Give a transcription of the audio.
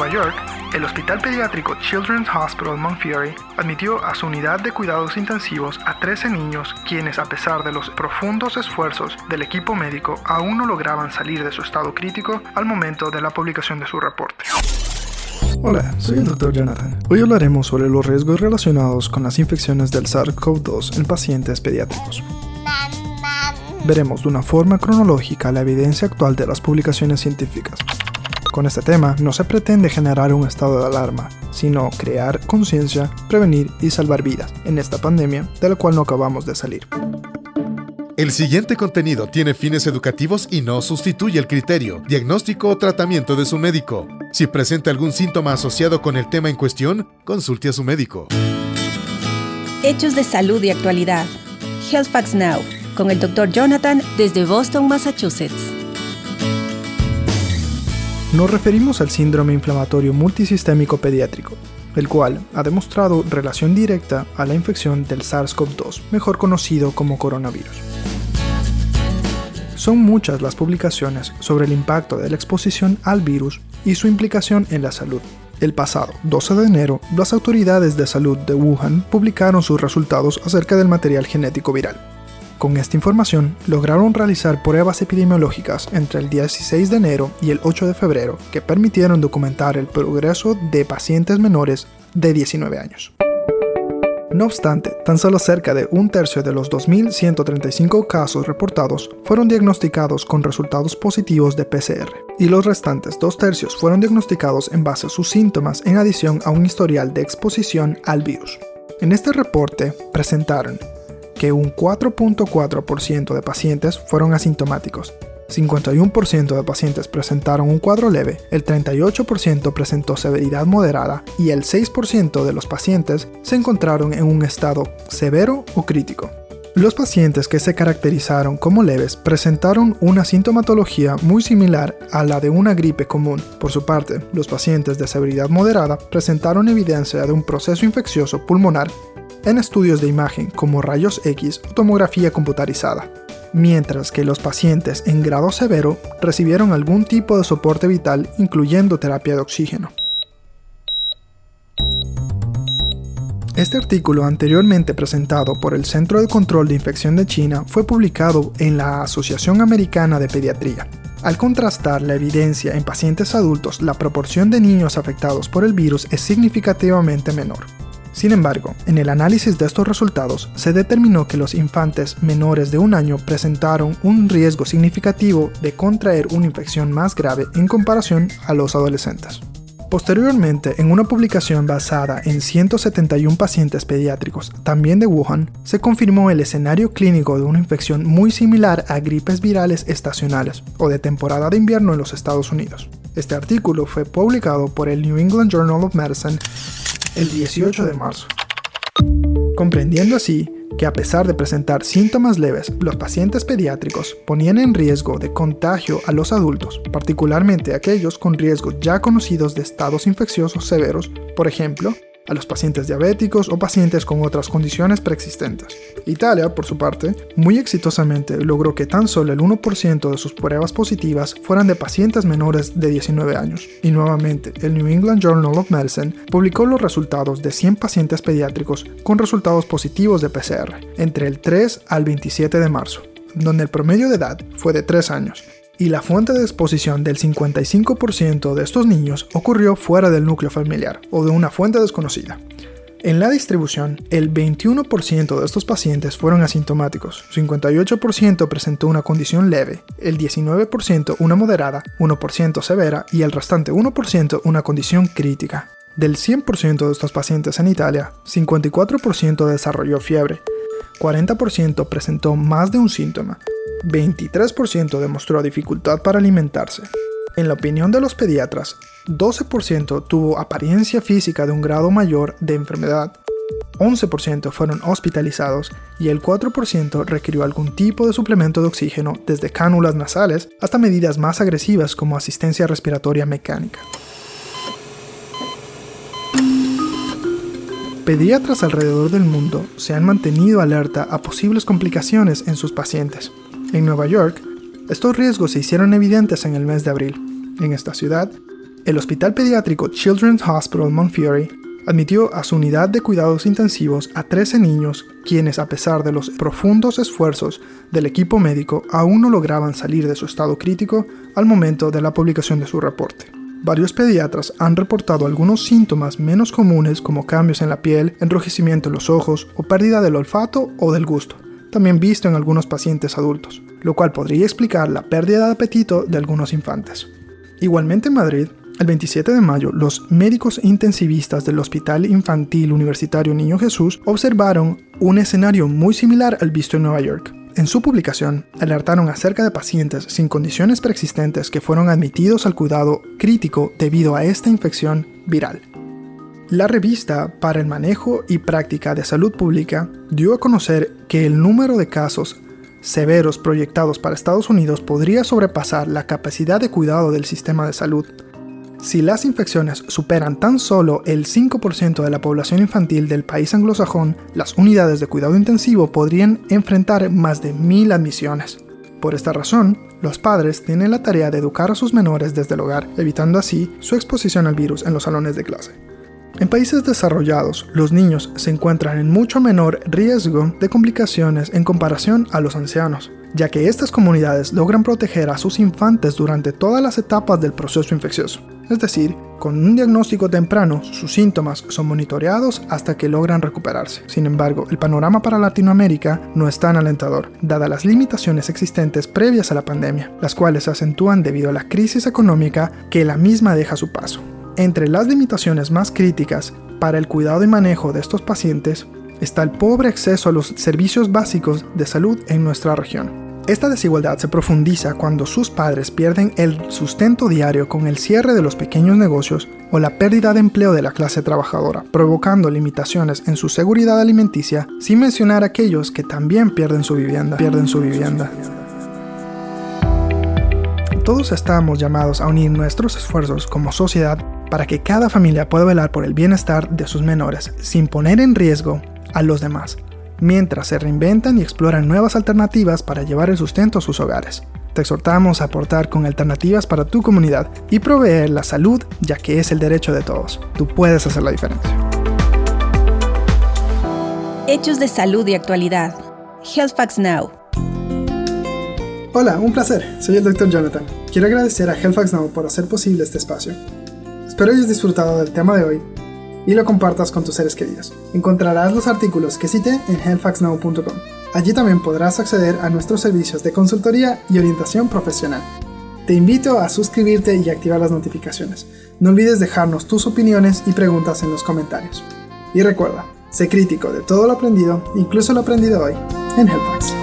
Nueva York, el Hospital Pediátrico Children's Hospital Montefiore admitió a su unidad de cuidados intensivos a 13 niños quienes a pesar de los profundos esfuerzos del equipo médico aún no lograban salir de su estado crítico al momento de la publicación de su reporte. Hola, soy el Dr. Jonathan. Hoy hablaremos sobre los riesgos relacionados con las infecciones del SARS-CoV-2 en pacientes pediátricos. Veremos de una forma cronológica la evidencia actual de las publicaciones científicas. Con este tema no se pretende generar un estado de alarma, sino crear conciencia, prevenir y salvar vidas en esta pandemia de la cual no acabamos de salir. El siguiente contenido tiene fines educativos y no sustituye el criterio, diagnóstico o tratamiento de su médico. Si presenta algún síntoma asociado con el tema en cuestión, consulte a su médico. Hechos de salud y actualidad. Health Facts Now, con el Dr. Jonathan desde Boston, Massachusetts. Nos referimos al síndrome inflamatorio multisistémico pediátrico, el cual ha demostrado relación directa a la infección del SARS-CoV-2, mejor conocido como coronavirus. Son muchas las publicaciones sobre el impacto de la exposición al virus y su implicación en la salud. El pasado 12 de enero, las autoridades de salud de Wuhan publicaron sus resultados acerca del material genético viral. Con esta información, lograron realizar pruebas epidemiológicas entre el 16 de enero y el 8 de febrero que permitieron documentar el progreso de pacientes menores de 19 años. No obstante, tan solo cerca de un tercio de los 2.135 casos reportados fueron diagnosticados con resultados positivos de PCR, y los restantes dos tercios fueron diagnosticados en base a sus síntomas en adición a un historial de exposición al virus. En este reporte presentaron que un 4.4% de pacientes fueron asintomáticos, 51% de pacientes presentaron un cuadro leve, el 38% presentó severidad moderada y el 6% de los pacientes se encontraron en un estado severo o crítico. Los pacientes que se caracterizaron como leves presentaron una sintomatología muy similar a la de una gripe común. Por su parte, los pacientes de severidad moderada presentaron evidencia de un proceso infeccioso pulmonar en estudios de imagen como rayos X o tomografía computarizada mientras que los pacientes en grado severo recibieron algún tipo de soporte vital incluyendo terapia de oxígeno. Este artículo anteriormente presentado por el Centro de Control de Infección de China fue publicado en la Asociación Americana de Pediatría. Al contrastar la evidencia en pacientes adultos, la proporción de niños afectados por el virus es significativamente menor. Sin embargo, en el análisis de estos resultados se determinó que los infantes menores de un año presentaron un riesgo significativo de contraer una infección más grave en comparación a los adolescentes. Posteriormente, en una publicación basada en 171 pacientes pediátricos, también de Wuhan, se confirmó el escenario clínico de una infección muy similar a gripes virales estacionales o de temporada de invierno en los Estados Unidos. Este artículo fue publicado por el New England Journal of Medicine el 18 de marzo. Comprendiendo así que a pesar de presentar síntomas leves, los pacientes pediátricos ponían en riesgo de contagio a los adultos, particularmente aquellos con riesgos ya conocidos de estados infecciosos severos, por ejemplo, a los pacientes diabéticos o pacientes con otras condiciones preexistentes. Italia, por su parte, muy exitosamente logró que tan solo el 1% de sus pruebas positivas fueran de pacientes menores de 19 años. Y nuevamente, el New England Journal of Medicine publicó los resultados de 100 pacientes pediátricos con resultados positivos de PCR entre el 3 al 27 de marzo, donde el promedio de edad fue de 3 años y la fuente de exposición del 55% de estos niños ocurrió fuera del núcleo familiar o de una fuente desconocida. En la distribución, el 21% de estos pacientes fueron asintomáticos, 58% presentó una condición leve, el 19% una moderada, 1% severa y el restante 1% una condición crítica. Del 100% de estos pacientes en Italia, 54% desarrolló fiebre, 40% presentó más de un síntoma, 23% demostró dificultad para alimentarse. En la opinión de los pediatras, 12% tuvo apariencia física de un grado mayor de enfermedad, 11% fueron hospitalizados y el 4% requirió algún tipo de suplemento de oxígeno desde cánulas nasales hasta medidas más agresivas como asistencia respiratoria mecánica. Pediatras alrededor del mundo se han mantenido alerta a posibles complicaciones en sus pacientes, en Nueva York, estos riesgos se hicieron evidentes en el mes de abril. En esta ciudad, el Hospital Pediátrico Children's Hospital Montefiore admitió a su unidad de cuidados intensivos a 13 niños quienes a pesar de los profundos esfuerzos del equipo médico aún no lograban salir de su estado crítico al momento de la publicación de su reporte. Varios pediatras han reportado algunos síntomas menos comunes como cambios en la piel, enrojecimiento en los ojos o pérdida del olfato o del gusto, también visto en algunos pacientes adultos, lo cual podría explicar la pérdida de apetito de algunos infantes. Igualmente en Madrid, el 27 de mayo, los médicos intensivistas del Hospital Infantil Universitario Niño Jesús observaron un escenario muy similar al visto en Nueva York. En su publicación, alertaron acerca de pacientes sin condiciones preexistentes que fueron admitidos al cuidado crítico debido a esta infección viral. La revista para el manejo y práctica de salud pública dio a conocer que el número de casos severos proyectados para Estados Unidos podría sobrepasar la capacidad de cuidado del sistema de salud si las infecciones superan tan solo el 5% de la población infantil del país anglosajón, las unidades de cuidado intensivo podrían enfrentar más de mil admisiones. Por esta razón, los padres tienen la tarea de educar a sus menores desde el hogar, evitando así su exposición al virus en los salones de clase. En países desarrollados, los niños se encuentran en mucho menor riesgo de complicaciones en comparación a los ancianos, ya que estas comunidades logran proteger a sus infantes durante todas las etapas del proceso infeccioso. Es decir, con un diagnóstico temprano, sus síntomas son monitoreados hasta que logran recuperarse. Sin embargo, el panorama para Latinoamérica no es tan alentador, dadas las limitaciones existentes previas a la pandemia, las cuales se acentúan debido a la crisis económica que la misma deja su paso. Entre las limitaciones más críticas para el cuidado y manejo de estos pacientes está el pobre acceso a los servicios básicos de salud en nuestra región. Esta desigualdad se profundiza cuando sus padres pierden el sustento diario con el cierre de los pequeños negocios o la pérdida de empleo de la clase trabajadora, provocando limitaciones en su seguridad alimenticia, sin mencionar aquellos que también pierden su vivienda. Pierden su vivienda. Todos estamos llamados a unir nuestros esfuerzos como sociedad para que cada familia pueda velar por el bienestar de sus menores sin poner en riesgo a los demás mientras se reinventan y exploran nuevas alternativas para llevar el sustento a sus hogares. Te exhortamos a aportar con alternativas para tu comunidad y proveer la salud, ya que es el derecho de todos. Tú puedes hacer la diferencia. Hechos de salud y actualidad. Healthfacts Now. Hola, un placer. Soy el Dr. Jonathan. Quiero agradecer a Healthfacts Now por hacer posible este espacio. Espero hayas disfrutado del tema de hoy y lo compartas con tus seres queridos. Encontrarás los artículos que cité en healthfactsnow.com. Allí también podrás acceder a nuestros servicios de consultoría y orientación profesional. Te invito a suscribirte y activar las notificaciones. No olvides dejarnos tus opiniones y preguntas en los comentarios. Y recuerda, sé crítico de todo lo aprendido, incluso lo aprendido hoy, en HealthFacts.